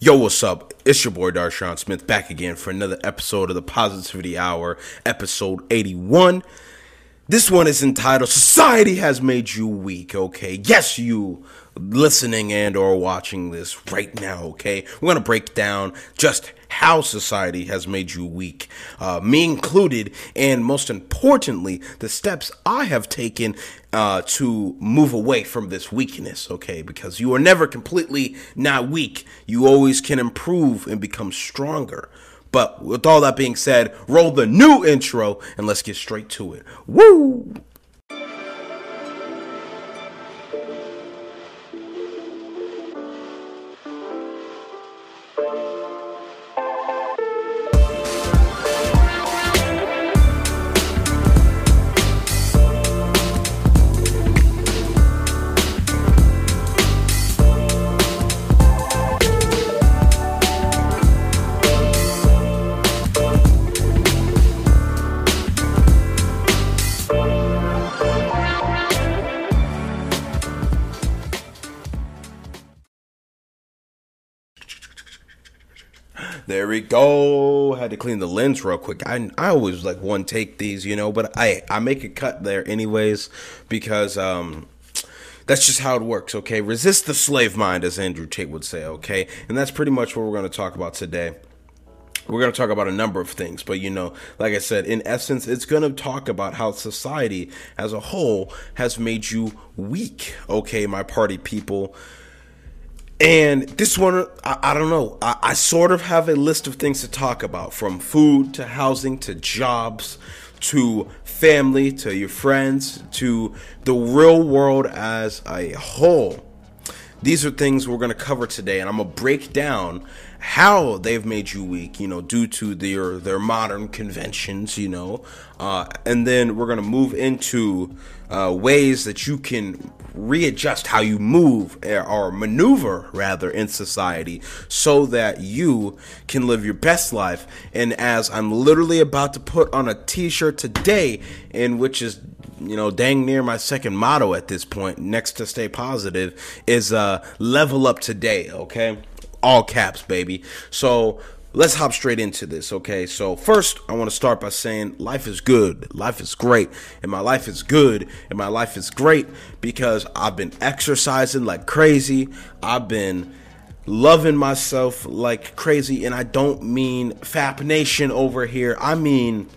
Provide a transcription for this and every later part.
Yo, what's up? It's your boy Darshaun Smith back again for another episode of the Positivity Hour, episode 81. This one is entitled Society Has Made You Weak, okay? Yes, you listening and or watching this right now, okay? We're going to break down just how society has made you weak, uh, me included, and most importantly, the steps I have taken uh, to move away from this weakness, okay? Because you are never completely not weak. You always can improve and become stronger. But with all that being said, roll the new intro and let's get straight to it. Woo! There we go. Had to clean the lens real quick. I I always like one take these, you know, but I I make a cut there anyways because um that's just how it works, okay? Resist the slave mind as Andrew Tate would say, okay? And that's pretty much what we're going to talk about today. We're going to talk about a number of things, but you know, like I said, in essence, it's going to talk about how society as a whole has made you weak, okay, my party people. And this one, I, I don't know. I, I, sort of have a list of things to talk about from food to housing to jobs to family to your friends to the real world as a whole. These are things we're going to cover today, and I'm going to break down how they've made you weak, you know, due to their their modern conventions, you know, uh, and then we're gonna move into uh, ways that you can readjust how you move eh, or maneuver rather in society so that you can live your best life. And as I'm literally about to put on a T-shirt today, in which is you know, dang near my second motto at this point, next to stay positive, is uh, level up today, okay? all caps, baby. So let's hop straight into this, okay? So, first, I want to start by saying life is good, life is great, and my life is good, and my life is great because I've been exercising like crazy. I've been loving myself like crazy, and I don't mean Fap Nation over here, I mean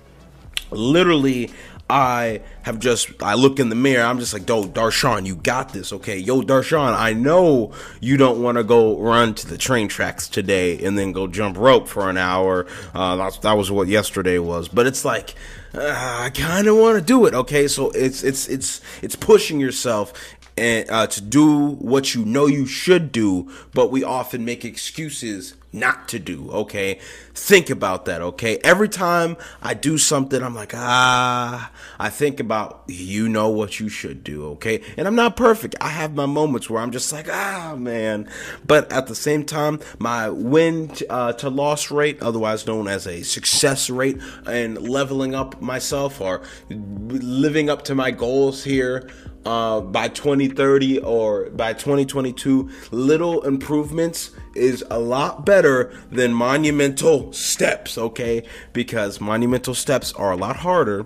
literally I have just I look in the mirror. I'm just like, yo, Darshaun, you got this, okay? Yo, Darshaun, I know you don't want to go run to the train tracks today and then go jump rope for an hour. Uh, that's, that was what yesterday was, but it's like uh, I kind of want to do it, okay? So it's it's it's it's pushing yourself and uh, to do what you know you should do, but we often make excuses not to do. Okay, think about that. Okay, every time I do something, I'm like, ah, I think about you know what you should do. Okay, and I'm not perfect. I have my moments where I'm just like, ah, man, but at the same time, my win uh, to loss rate, otherwise known as a success rate, and leveling up myself or living up to my goals here uh, by 2030 or by 2022, little improvements is a lot better than monumental steps, okay? Because monumental steps are a lot harder.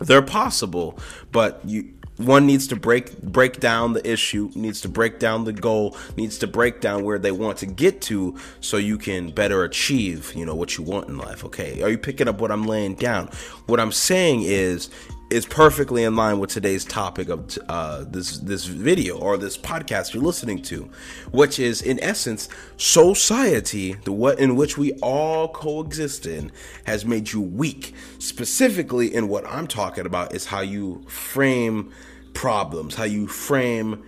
They're possible, but you one needs to break break down the issue, needs to break down the goal, needs to break down where they want to get to so you can better achieve, you know, what you want in life, okay? Are you picking up what I'm laying down? What I'm saying is is perfectly in line with today's topic of uh, this this video or this podcast you're listening to, which is in essence society, the what in which we all coexist in, has made you weak. Specifically, in what I'm talking about is how you frame problems, how you frame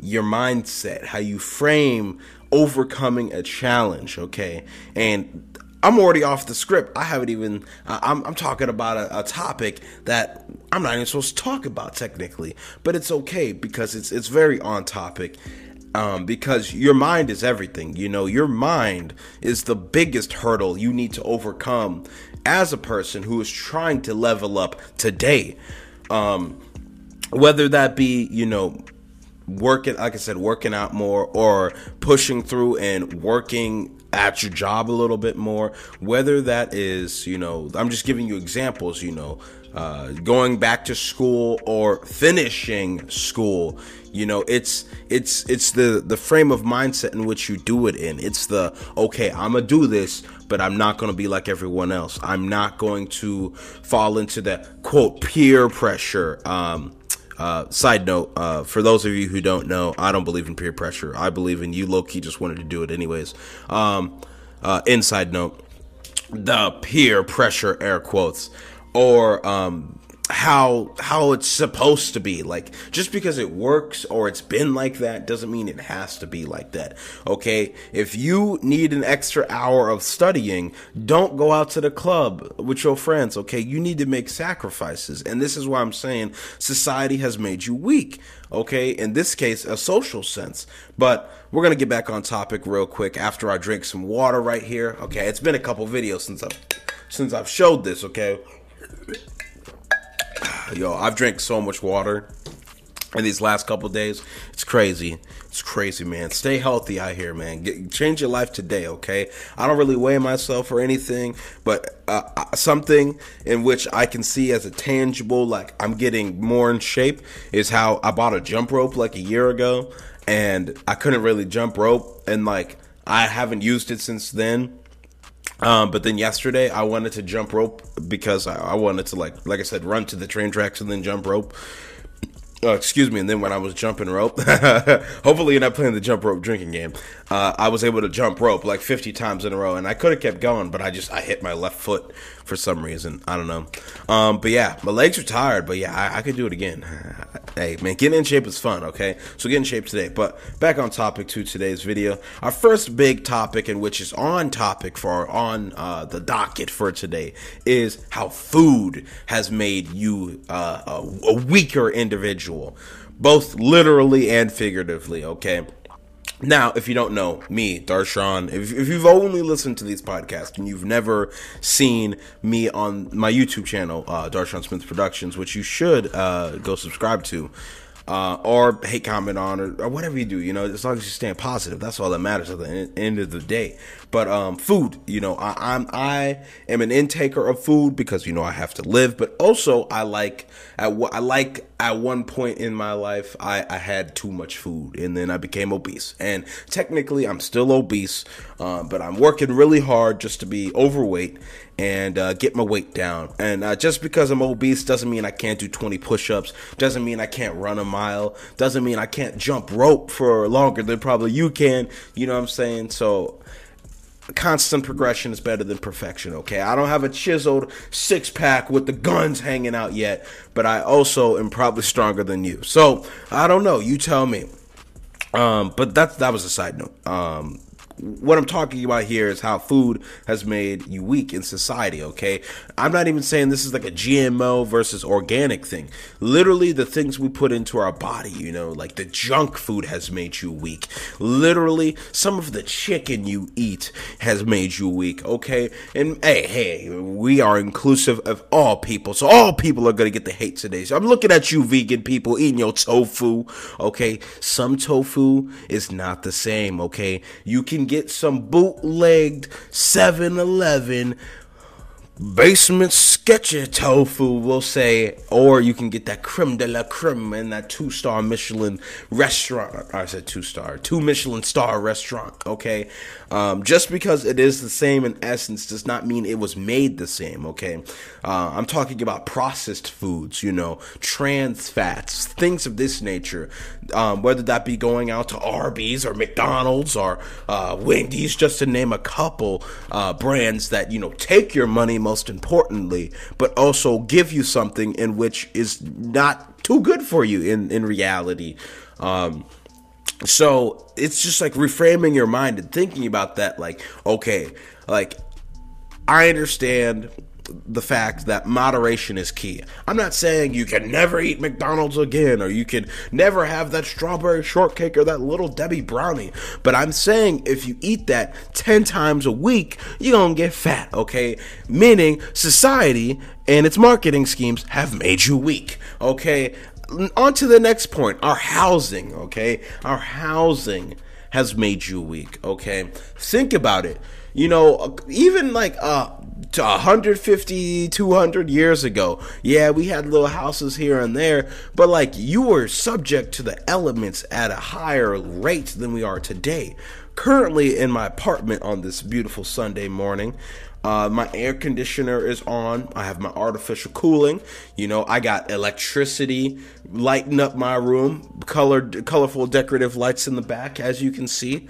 your mindset, how you frame overcoming a challenge. Okay, and I'm already off the script. I haven't even. I'm, I'm talking about a, a, topic that I'm not even supposed to talk about technically, but it's okay because it's it's very on topic. Um, because your mind is everything. You know, your mind is the biggest hurdle you need to overcome as a person who is trying to level up today. Um, whether that be, you know, working, like I said, working out more or pushing through and working at your job a little bit more. Whether that is, you know, I'm just giving you examples, you know, uh, going back to school or finishing school. You know, it's it's it's the the frame of mindset in which you do it in. It's the okay, I'm gonna do this, but I'm not gonna be like everyone else. I'm not going to fall into that quote peer pressure. Um, uh, side note, uh, for those of you who don't know, I don't believe in peer pressure. I believe in you, Loki. Just wanted to do it anyways. Um, uh, inside note, the peer pressure, air quotes, or um, how how it's supposed to be. Like just because it works or it's been like that doesn't mean it has to be like that. Okay? If you need an extra hour of studying, don't go out to the club with your friends, okay? You need to make sacrifices. And this is why I'm saying society has made you weak. Okay? In this case, a social sense. But we're to get back on topic real quick after I drink some water right here. Okay? It's been a couple videos since I've since I've showed this, okay? Yo, I've drank so much water in these last couple days. It's crazy. It's crazy, man. Stay healthy out here, man. Get, change your life today, okay? I don't really weigh myself or anything, but uh, something in which I can see as a tangible, like I'm getting more in shape, is how I bought a jump rope like a year ago, and I couldn't really jump rope, and like I haven't used it since then um, but then yesterday I wanted to jump rope because I, I, wanted to like like I said run to the train tracks and then jump rope. Uh, excuse me. And then when I was jumping rope, hopefully you're not playing the jump rope drinking game. Uh, I was able to jump rope like 50 times in a row, and I could have kept going, but I just I hit my left foot for some reason. I don't know. Um, but yeah, my legs are tired, but yeah, I, I could do it again. hey, man, getting in shape is fun, okay? So get in shape today. But back on topic to today's video. Our first big topic, and which is on topic for on uh, the docket for today, is how food has made you uh, a, a weaker individual, both literally and figuratively, okay? Now, if you don't know me, Darshaun, if, if you've only listened to these podcasts and you've never seen me on my YouTube channel, uh, Darshaun Smith Productions, which you should uh, go subscribe to, uh, or hate comment on, or, or, whatever you do, you know, as long as you stay positive, that's all that matters at the end of the day. But um, food, you know, I, I'm I am an intaker of food because you know I have to live, but also I like at I like at one point in my life I, I had too much food and then I became obese. And technically I'm still obese, uh, but I'm working really hard just to be overweight and uh, get my weight down. And uh, just because I'm obese doesn't mean I can't do 20 push-ups. Doesn't mean I can't run a mile. Doesn't mean I can't jump rope for longer than probably you can. You know what I'm saying? So constant progression is better than perfection, okay? I don't have a chiseled six pack with the guns hanging out yet, but I also am probably stronger than you. So, I don't know, you tell me. Um, but that that was a side note. Um, what I'm talking about here is how food has made you weak in society, okay? I'm not even saying this is like a GMO versus organic thing. Literally, the things we put into our body, you know, like the junk food has made you weak. Literally, some of the chicken you eat has made you weak, okay? And hey, hey, we are inclusive of all people, so all people are gonna get the hate today. So I'm looking at you, vegan people, eating your tofu, okay? Some tofu is not the same, okay? You can get some bootlegged 7 Eleven basement sketchy tofu, we'll say, or you can get that creme de la creme in that two star Michelin restaurant. I said two star, two Michelin star restaurant. Okay, um, just because it is the same in essence does not mean it was made the same. Okay, uh, I'm talking about processed foods, you know, trans fats, things of this nature. Um, whether that be going out to Arby's or McDonald's or uh, Wendy's, just to name a couple uh, brands that you know take your money most importantly, but also give you something in which is not too good for you in, in reality. Um, so it's just like reframing your mind and thinking about that, like, okay, like, I understand the fact that moderation is key. I'm not saying you can never eat McDonald's again or you can never have that strawberry shortcake or that little Debbie brownie, but I'm saying if you eat that 10 times a week, you're going to get fat, okay? Meaning society and its marketing schemes have made you weak, okay? on to the next point our housing, okay? Our housing has made you weak, okay? Think about it. You know, even like uh, 150, 200 years ago, yeah, we had little houses here and there, but like you were subject to the elements at a higher rate than we are today. Currently, in my apartment on this beautiful Sunday morning, uh, my air conditioner is on. I have my artificial cooling. You know, I got electricity lighting up my room, colored, colorful decorative lights in the back, as you can see.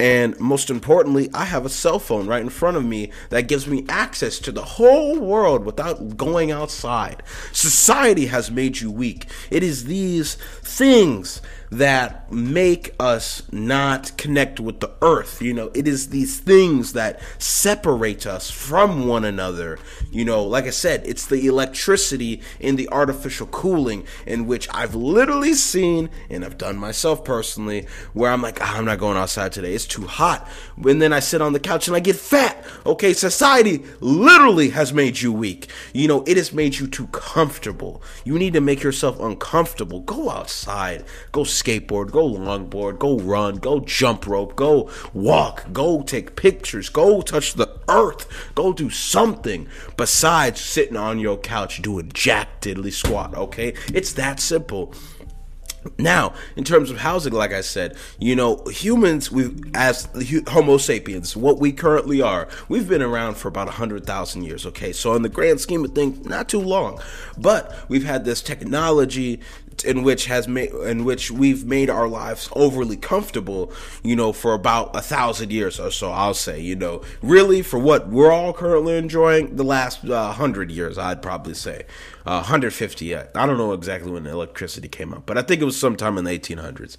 And most importantly, I have a cell phone right in front of me that gives me access to the whole world without going outside. Society has made you weak. It is these things that make us not connect with the earth. You know, it is these things that separate us from one another. You know, like I said, it's the electricity in the artificial cooling in which I've literally seen and I've done myself personally where I'm like, oh, I'm not going outside today. It's too hot. And then I sit on the couch and I get fat. Okay, society literally has made you weak. You know, it has made you too comfortable. You need to make yourself uncomfortable. Go outside. Go skateboard, go longboard, go run, go jump rope, go walk, go take pictures, go touch the earth, go do something besides sitting on your couch doing jack diddly squat, okay? It's that simple. Now, in terms of housing, like I said, you know, humans, we as Homo sapiens, what we currently are, we've been around for about 100,000 years, okay? So, in the grand scheme of things, not too long. But we've had this technology, in which has made in which we've made our lives overly comfortable you know for about a thousand years or so i'll say you know. Really for what we're all currently enjoying the last uh, hundred years i'd probably say. Uh, 150 i don't know exactly when electricity came up but i think it was sometime in the 1800s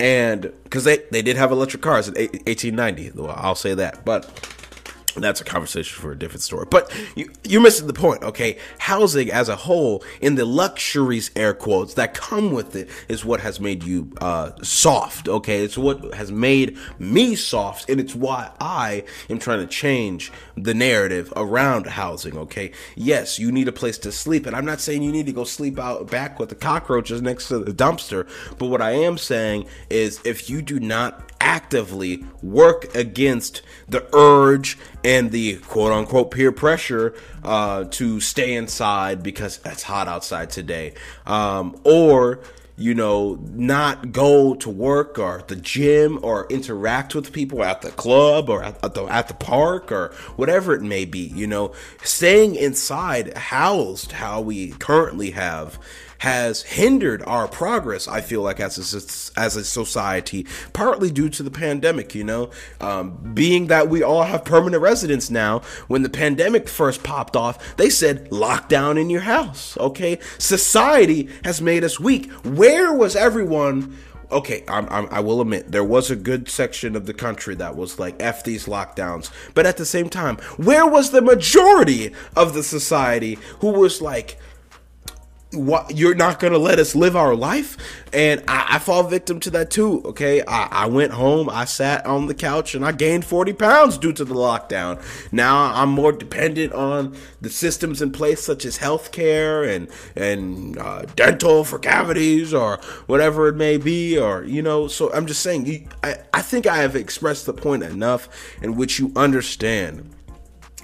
and because they, they did have electric cars in 1890 i'll say that but that's a conversation for a different story. But you, you're missing the point, okay? Housing as a whole, in the luxuries, air quotes, that come with it, is what has made you uh, soft, okay? It's what has made me soft, and it's why I am trying to change the narrative around housing, okay? Yes, you need a place to sleep, and I'm not saying you need to go sleep out back with the cockroaches next to the dumpster, but what I am saying is if you do not actively work against the urge and the quote unquote peer pressure uh, to stay inside because it's hot outside today, um, or you know, not go to work or the gym or interact with people at the club or at the, at the park or whatever it may be, you know, staying inside housed how we currently have has hindered our progress. I feel like as a, as a society, partly due to the pandemic. You know, um, being that we all have permanent residence now. When the pandemic first popped off, they said lockdown in your house. Okay, society has made us weak. Where was everyone? okay, I'm, I'm, i will admit there was a good section of the country that was like f these lockdowns, but at the same time, where was the majority of the society who was like, what you're not gonna let us live our life? And I, I fall victim to that too okay? I, I, went home i sat on the couch and i gained 40 pounds due to the lockdown. Now i'm more dependent on the systems in place such as healthcare and and uh, dental for cavities or whatever it may be or you know so i'm just saying you, I, I think i have expressed the point enough in which you understand.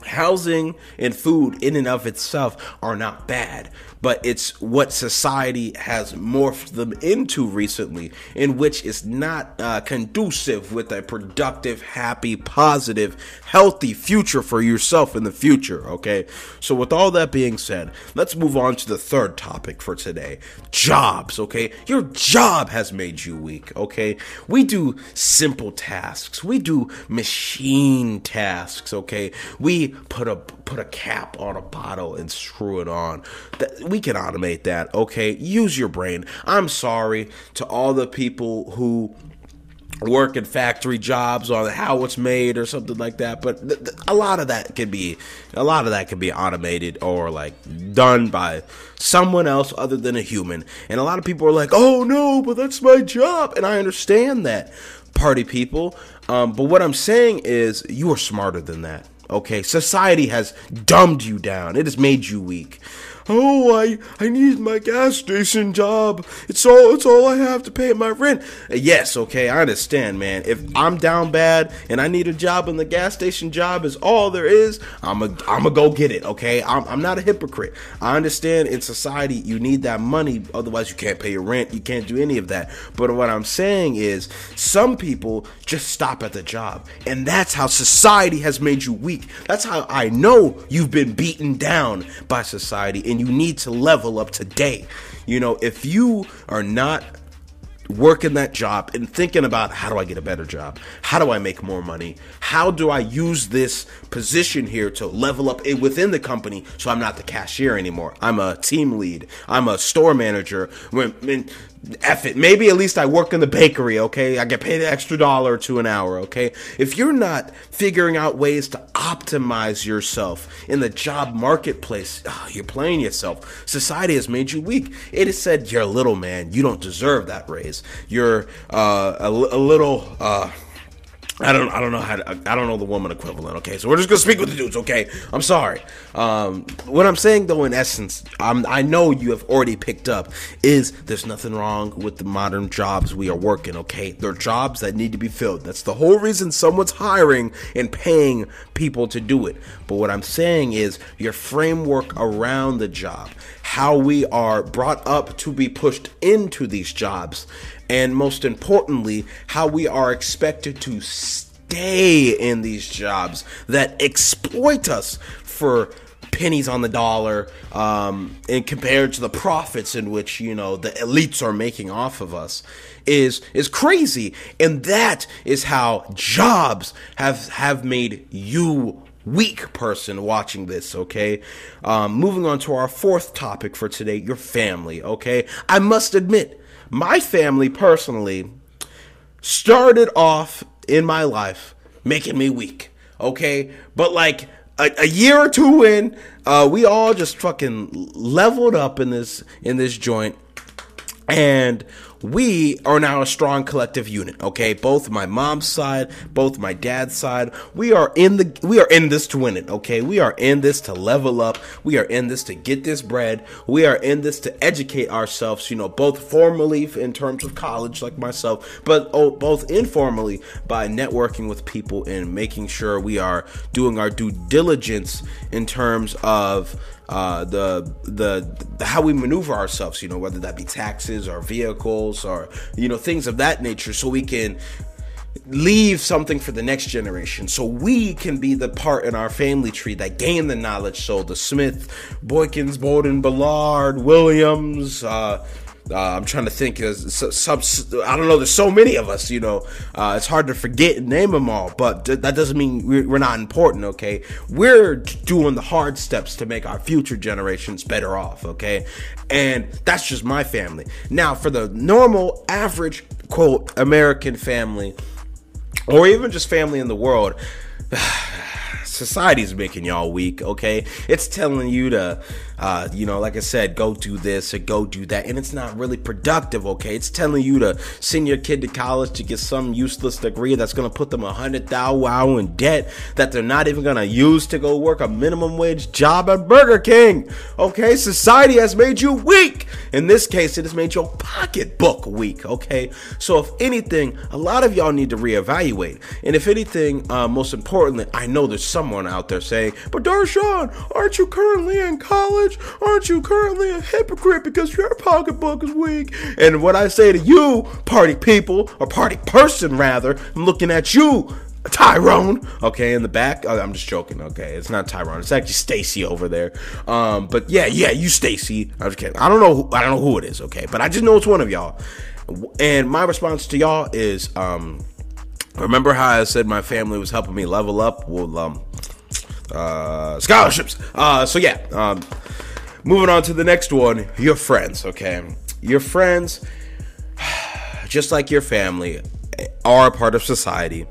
Housing and food in and of itself are not bad but it's what society has morphed them into recently, in which is not uh, conducive with a productive, happy, positive, healthy future for yourself in the future. Okay, so with all that being said, let's move on to the third topic for today jobs. Okay, your job has made you weak. Okay, we do simple tasks, we do machine tasks. Okay, we put a put a cap on a bottle and screw it on. That we can automate that. Okay, use your brain. I'm sorry to all the people who work in factory jobs or how it's made or something like that but th- th- a lot of that can be a lot of that can be automated or like done by someone else other than a human. And a lot of people are like oh no but that's my job. And i understand that party people. Um, but what i'm saying is you are smarter than that okay? Society has dumbed you down. It has made you weak oh, I I need my gas station job. It's all it's all I have to pay my rent. Uh, yes, okay, I understand, man. If I'm down bad and I need a job and the gas station job is all there is, I'm a I'm a go get it. Okay, I'm I'm not a hypocrite. I understand in society you need that money, otherwise you can't pay your rent. You can't do any of that. But what I'm saying is, some people just stop at the job, and that's how society has made you weak. That's how I know you've been beaten down by society and you need to level up today. You know, if you are not working that job and thinking about how do I get a better job? How do I make more money? How do I use this position here to level up within the company so I'm not the cashier anymore? I'm a team lead. I'm a store manager. When, F it. Maybe at least I work in the bakery, okay? I get paid an extra dollar to an hour, okay? If you're not figuring out ways to optimize yourself in the job marketplace, oh, you're playing yourself. Society has made you weak. It has said you're a little man. You don't deserve that raise. You're uh, a, a, little. Uh, I don't I don't know how to, I don't know the woman equivalent. Okay, so we're just gonna speak with the dudes. Okay, I'm sorry. Um, what I'm saying though, in essence, I'm, I know you have already picked up is there's nothing wrong with the modern jobs we are working. Okay, they're jobs that need to be filled. That's the whole reason someone's hiring and paying people to do it. But what I'm saying is your framework around the job, how we are brought up to be pushed into these jobs, and most importantly, how we are expected to stay in these jobs that exploit us for pennies on the dollar um, and compared to the profits in which you know the elites are making off of us is is crazy. And that is how jobs have have made you weak person watching this okay? Um, moving on to our fourth topic for today your family okay? I must admit my family personally started off in my life making me weak. Okay, but like a, a year or two in, uh, we all just fucking leveled up in this in this joint, and we are now a strong collective unit okay? Both my mom's side both my dad's side. We are in the we are in this to win it okay? We are in this to level up. We are in this to get this bread. We are in this to educate ourselves you know both formally in terms of college like myself but oh, both informally by networking with people and making sure we are doing our due diligence in terms of uh, the, the how we maneuver ourselves, you know, whether that be taxes or vehicles or you know things of that nature, so we can leave something for the next generation. So we can be the part in our family tree that gain the knowledge. So the smith boykins bowden ballard williams uh, uh, I'm trying to think. Some, I don't know. There's so many of us. You know, uh, it's hard to forget and name them all. But th- that doesn't mean we're, we're, not important. Okay, we're doing the hard steps to make our future generations better off. Okay, and that's just my family. Now, for the normal, average quote American family, or even just family in the world. society's making y'all weak, okay? It's telling you to, uh, you know, like I said, go do this or go do that, and it's not really productive, okay? It's telling you to send your kid to college to get some useless degree that's gonna put them a hundred thousand wow in debt that they're not even gonna use to go work a minimum wage job at Burger King, okay? Society has made you weak. In this case, it has made your pocketbook weak, okay? So if anything, a lot of y'all need to reevaluate, and if anything, uh, most importantly, I know there's someone out there saying, But Darshaun, aren't you currently in college? Aren't you currently a hypocrite because your pocketbook is weak? And what I say to you, party people, or party person rather, I'm looking at you, Tyrone. Okay, in the back. Oh, I'm just joking. Okay, it's not Tyrone. It's actually Stacy over there. Um, but yeah, yeah, you Stacy. I'm just kidding. I don't know. Who, I don't know who it is. Okay, but I just know it's one of y'all. And my response to y'all is, um, remember how I said my family was helping me level up? Well, um, uh, scholarships. Uh, so yeah, um, moving on to the next one. Your friends, okay? Your friends, just like your family, are a part of society,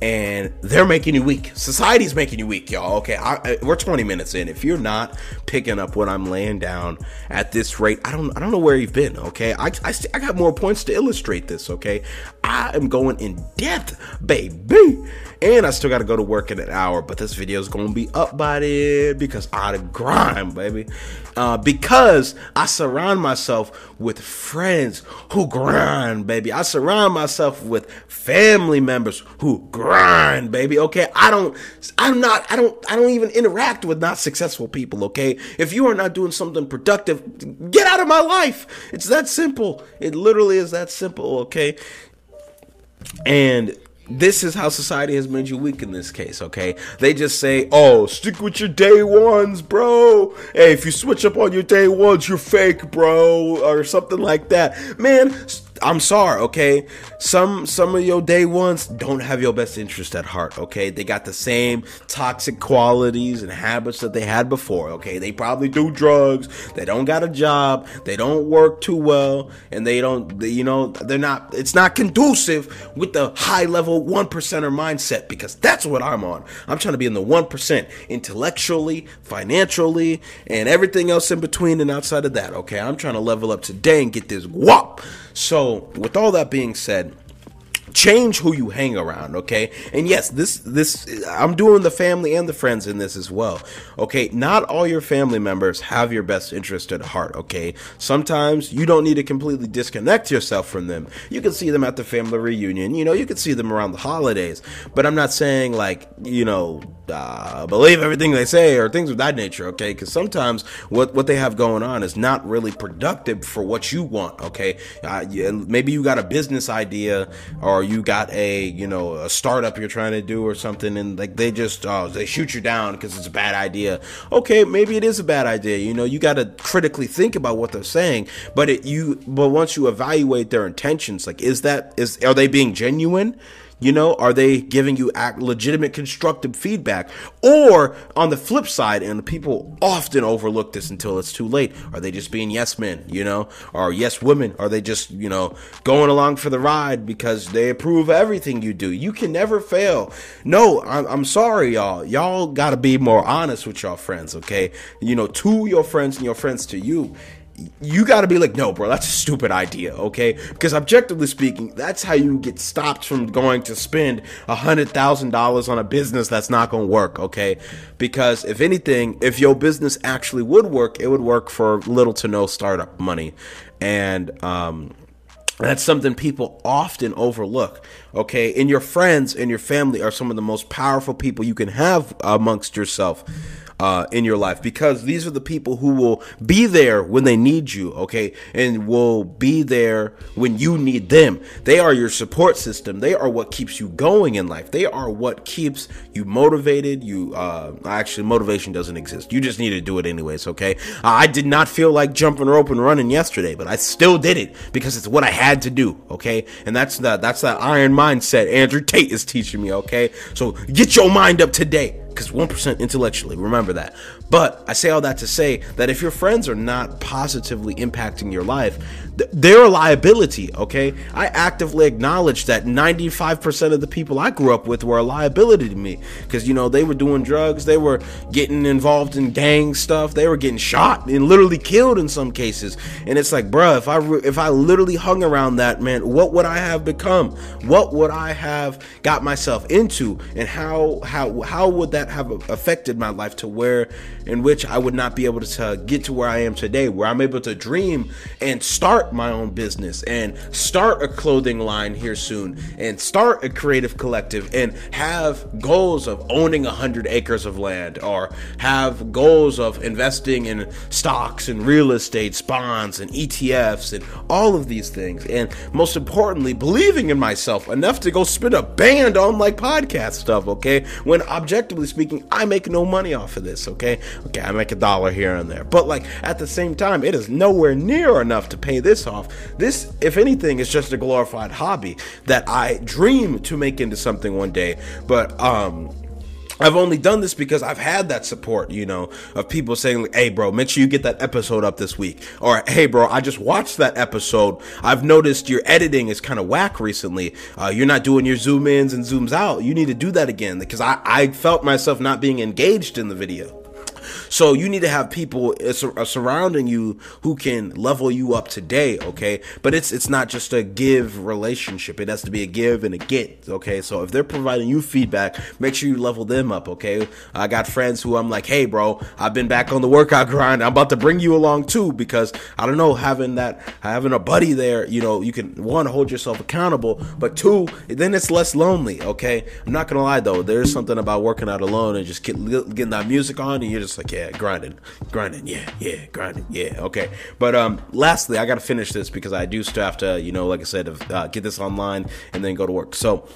and they're making you weak. Society's making you weak, y'all. Okay, I, I, we're 20 minutes in. If you're not picking up what I'm laying down at this rate, I don't I don't know where you've been. Okay, I I, I got more points to illustrate this. Okay, I am going in depth, baby. And I still got to go to work in an hour, but this video is to be up by then because I grind, baby. Uh, because I surround myself with friends who grind, baby. I surround myself with family members who grind, baby. Okay, I don't, I'm not, I don't, I don't even interact with not successful people. Okay, if you are not doing something productive, get out of my life. It's that simple. It literally is that simple. Okay, and this is how society has made you weak in this case, okay? They just say, oh, stick with your day ones, bro. Hey, if you switch up on your day ones, you're fake, bro, or something like that. Man, I'm sorry, okay? Some some of your day ones don't have your best interest at heart, okay? They got the same toxic qualities and habits that they had before, okay? They probably do drugs, they don't got a job, they don't work too well, and they don't they, you know, they're not it's not conducive with the high level 1%er mindset because that's what I'm on. I'm trying to be in the 1% intellectually, financially, and everything else in between and outside of that, okay? I'm trying to level up today and get this whop. So, with all that being said, change who you hang around okay? And yes this this i'm doing the family and the friends in this as well okay? Not all your family members have your best interest at heart okay? Sometimes you don't need to completely disconnect yourself from them. You can see them at the family reunion you know you can see them around the holidays. But i'm not saying like you know uh, believe everything they say or things of that nature okay? Because sometimes what what they have going on is not really productive for what you want okay? Uh, maybe you got a business idea or you got a you know a startup you're trying to do or something and like they just uh, they shoot you down because it's a bad idea. Okay maybe it is a bad idea you know you got to critically think about what they're saying but it you but once you evaluate their intentions like is that is are they being genuine you know, are they giving you legitimate constructive feedback? Or on the flip side, and people often overlook this until it's too late, are they just being yes men, you know, or yes women? Are they just, you know, going along for the ride because they approve everything you do? You can never fail. No, I'm, I'm sorry, y'all. Y'all got to be more honest with y'all friends, okay? You know, to your friends and your friends to you you got to be like, no, bro, that's a stupid idea, okay? Because objectively speaking, that's how you get stopped from going to spend a hundred thousand dollars on a business that's not going to work, okay? Because if anything, if your business actually would work, it would work for little to no startup money, and um, that's something people often overlook. Okay, and your friends and your family are some of the most powerful people you can have amongst yourself uh, in your life because these are the people who will be there when they need you, okay, and will be there when you need them. They are your support system. They are what keeps you going in life. They are what keeps you motivated. You uh, actually motivation doesn't exist. You just need to do it anyways, okay? I did not feel like jumping rope and running yesterday, but I still did it because it's what I had to do, okay? And that's that that's that iron mindset Andrew Tate is teaching me, okay? So get your mind up today because 1% intellectually, remember that. But I say all that to say that if your friends are not positively impacting your life, they're a liability, okay? I actively acknowledge that 95% of the people I grew up with were a liability to me because, you know, they were doing drugs, they were getting involved in gang stuff, they were getting shot and literally killed in some cases. And it's like, bruh, if I, if I literally hung around that, man, what would I have become? What would I have got myself into? And how, how, how would that have affected my life to where in which I would not be able to get to where I am today, where I'm able to dream and start my own business and start a clothing line here soon and start a creative collective and have goals of owning a hundred acres of land or have goals of investing in stocks and real estate, bonds and ETFs and all of these things. And most importantly, believing in myself enough to go spin a band on like podcast stuff, okay? When objectively speaking, I make no money off of this, okay? Okay, I make a dollar here and there. But like at the same time, it is nowhere near enough to pay this off. This, if anything, is just a glorified hobby that I dream to make into something one day. But um I've only done this because I've had that support, you know, of people saying, "Hey, bro, make sure you get that episode up this week," or "Hey, bro, I just watched that episode. I've noticed your editing is kind of whack recently. Uh, you're not doing your zoom ins and zooms out. You need to do that again." Because I I felt myself not being engaged in the video. So you need to have people uh, uh, surrounding you who can level you up today, okay? But it's it's not just a give relationship. It has to be a give and a get, okay? So if they're providing you feedback, make sure you level them up, okay? I got friends who I'm like, "Hey, bro, I've been back on the workout grind. I'm about to bring you along too because I don't know, having that having a buddy there, you know, you can one hold yourself accountable, but two, then it's less lonely, okay? I'm not going to lie though. There's something about working out alone and just get, getting that music on and you're just like, yeah, grinding, grinding, yeah, yeah, grinding, yeah, okay. But um, lastly, I gotta finish this because I do still have to, you know, like I said, uh, get this online and then go to work. So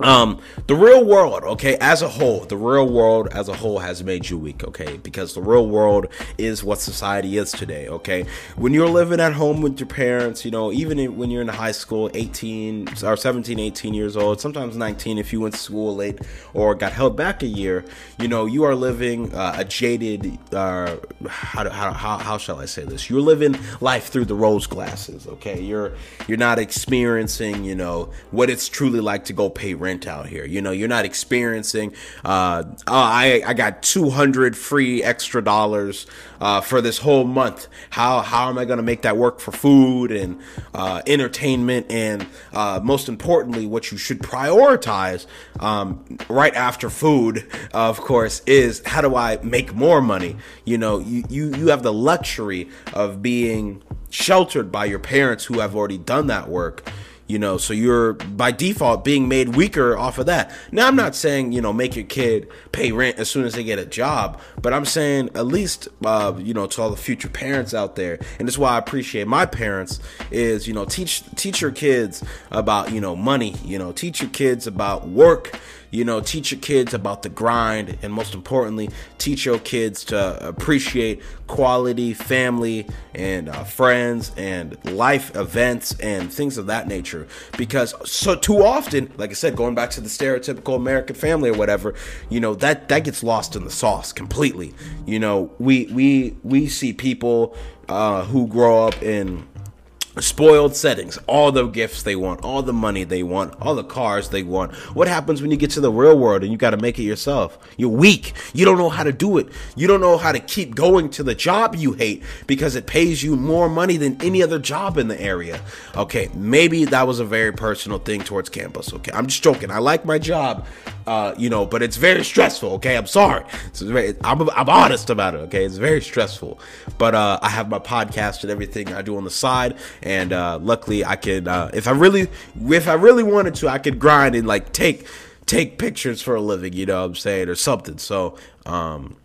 um the real world okay as a whole the real world as a whole has made you weak okay because the real world is what society is today okay. When you're living at home with your parents you know even when you're in high school 18 or 17 18 years old sometimes 19 if you went to school late or got held back a year you know you are living uh, a jaded uh how, how, how, how shall i say this? You're living life through the rose glasses okay. You're you're not experiencing you know what it's truly like to go pay rent out here. You know, you're not experiencing. Uh, oh, I I got 200 free extra dollars uh, for this whole month. How how am I going to make that work for food and uh, entertainment and uh, most importantly, what you should prioritize um, right after food, of course, is how do I make more money? You know, you you you have the luxury of being sheltered by your parents who have already done that work you know so you're by default being made weaker off of that. Now i'm not saying you know make your kid pay rent as soon as they get a job but i'm saying at least uh, you know to all the future parents out there and that's why i appreciate my parents is you know teach teach your kids about you know money you know teach your kids about work you know, teach your kids about the grind, and most importantly, teach your kids to appreciate quality family and uh, friends and life events and things of that nature. Because so too often, like I said, going back to the stereotypical American family or whatever, you know that that gets lost in the sauce completely. You know, we we we see people uh, who grow up in spoiled settings, all the gifts they want, all the money they want, all the cars they want. What happens when you get to the real world and you got to make it yourself? You're weak. You don't know how to do it. You don't know how to keep going to the job you hate because it pays you more money than any other job in the area. Okay, maybe that was a very personal thing towards campus. Okay, I'm just joking. I like my job, uh, you know, but it's very stressful. Okay, I'm sorry. Very, I'm, I'm honest about it. Okay, it's very stressful. But uh, I have my podcast and everything I do on the side and uh, luckily I can. uh, if I really if I really wanted to I could grind and like take take pictures for a living you know what I'm saying or something so um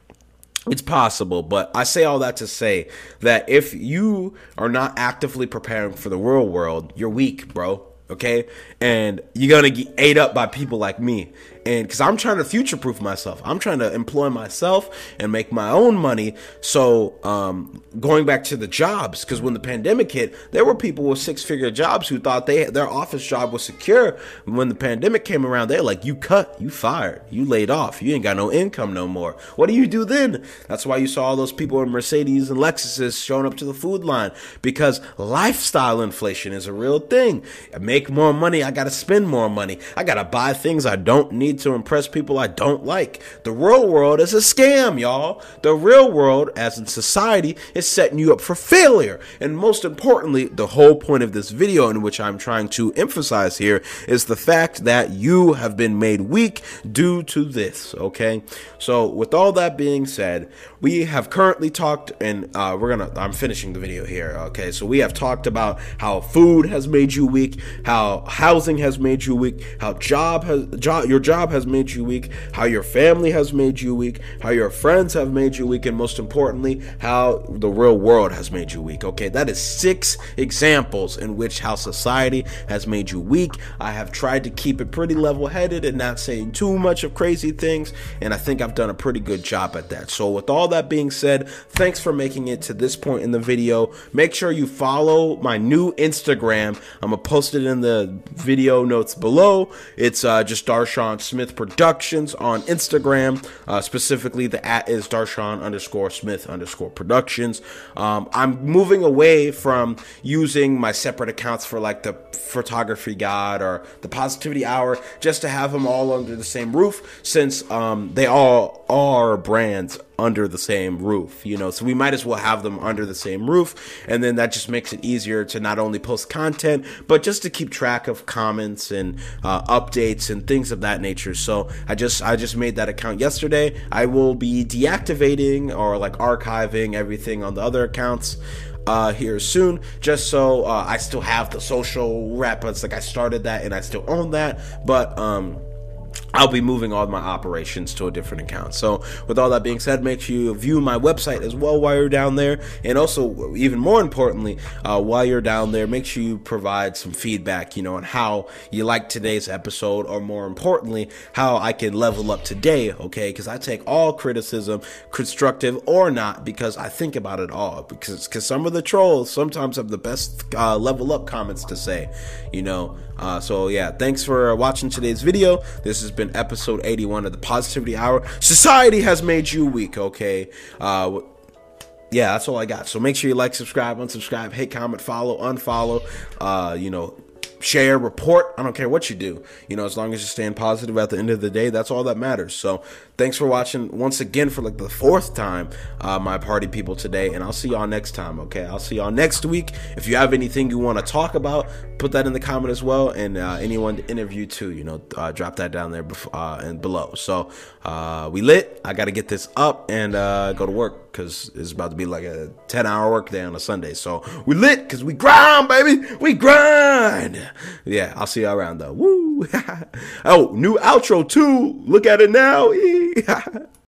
it's possible, but I say all that to say that if you are not actively preparing for the real world, you're weak, bro. Okay? And you're gonna get ate up by people like me and because I'm trying to future proof myself, I'm trying to employ myself and make my own money. So, um, going back to the jobs, because when the pandemic hit, there were people with six figure jobs who thought they their office job was secure. When the pandemic came around, they're like, "You cut, you fired, you laid off, you ain't got no income no more." What do you do then? That's why you saw all those people in Mercedes and Lexuses showing up to the food line because lifestyle inflation is a real thing. I make more money, I gotta spend more money, I gotta buy things I don't need to impress people I don't like. The real world is a scam, y'all. The real world, as in society, is setting you up for failure. And most importantly, the whole point of this video, in which I'm trying to emphasize here, is the fact that you have been made weak due to this, okay? So, with all that being said, we have currently talked, and uh, we're gonna, I'm finishing the video here, okay? So, we have talked about how food has made you weak, how housing has made you weak, how job has, job, your job job has made you weak, how your family has made you weak, how your friends have made you weak, and most importantly, how the real world has made you weak. Okay, that is six examples in which how society has made you weak. I have tried to keep it pretty level headed and not saying too much of crazy things, and I think I've done a pretty good job at that. So, with all that being said, thanks for making it to this point in the video. Make sure you follow my new Instagram. I'm gonna post it in the video notes below. It's uh, just Darshaun Smith Productions on Instagram. Uh, specifically, the at is Darshaun underscore Smith underscore Productions. Um, I'm moving away from using my separate accounts for like the Photography God or the Positivity Hour, just to have them all under the same roof, since um, they all are brands under the same roof, you know. So we might as well have them under the same roof, and then that just makes it easier to not only post content, but just to keep track of comments and uh, updates and things of that nature. So I just I just made that account yesterday. I will be deactivating or like archiving everything on the other accounts. Uh, here soon, just so uh, I still have the social rep. It's like I started that and I still own that, but um, I'll be moving all my operations to a different account. So, with all that being said, make sure you view my website as well while you're down there. And also, even more importantly, uh, while you're down there, make sure you provide some feedback, you know, on how you like today's episode, or more importantly, how I can level up today, okay? Because I take all criticism, constructive or not, because I think about it all. Because cause some of the trolls sometimes have the best uh, level up comments to say, you know. Uh, so, yeah, thanks for watching today's video. This has been episode 81 of the Positivity Hour. Society has made you weak, okay? Uh, yeah, that's all I got. So make sure you like, subscribe, unsubscribe, hate, comment, follow, unfollow. Uh, you know, share, report. I don't care what you do. You know, as long as you're staying positive at the end of the day, that's all that matters. So thanks for watching once again for like the fourth time, uh, my party people today. And I'll see y'all next time, okay? I'll see y'all next week. If you have anything you want to talk about, put that in the comment as well. And uh, anyone to interview too, you know, uh, drop that down there uh, and below. So uh, we lit. I got to get this up and uh, go to work because it's about to be like a 10 hour work day on a Sunday. So we lit because we grind, baby. We grind. Yeah, I'll see y'all around though. Woo. oh, new outro too. Look at it now.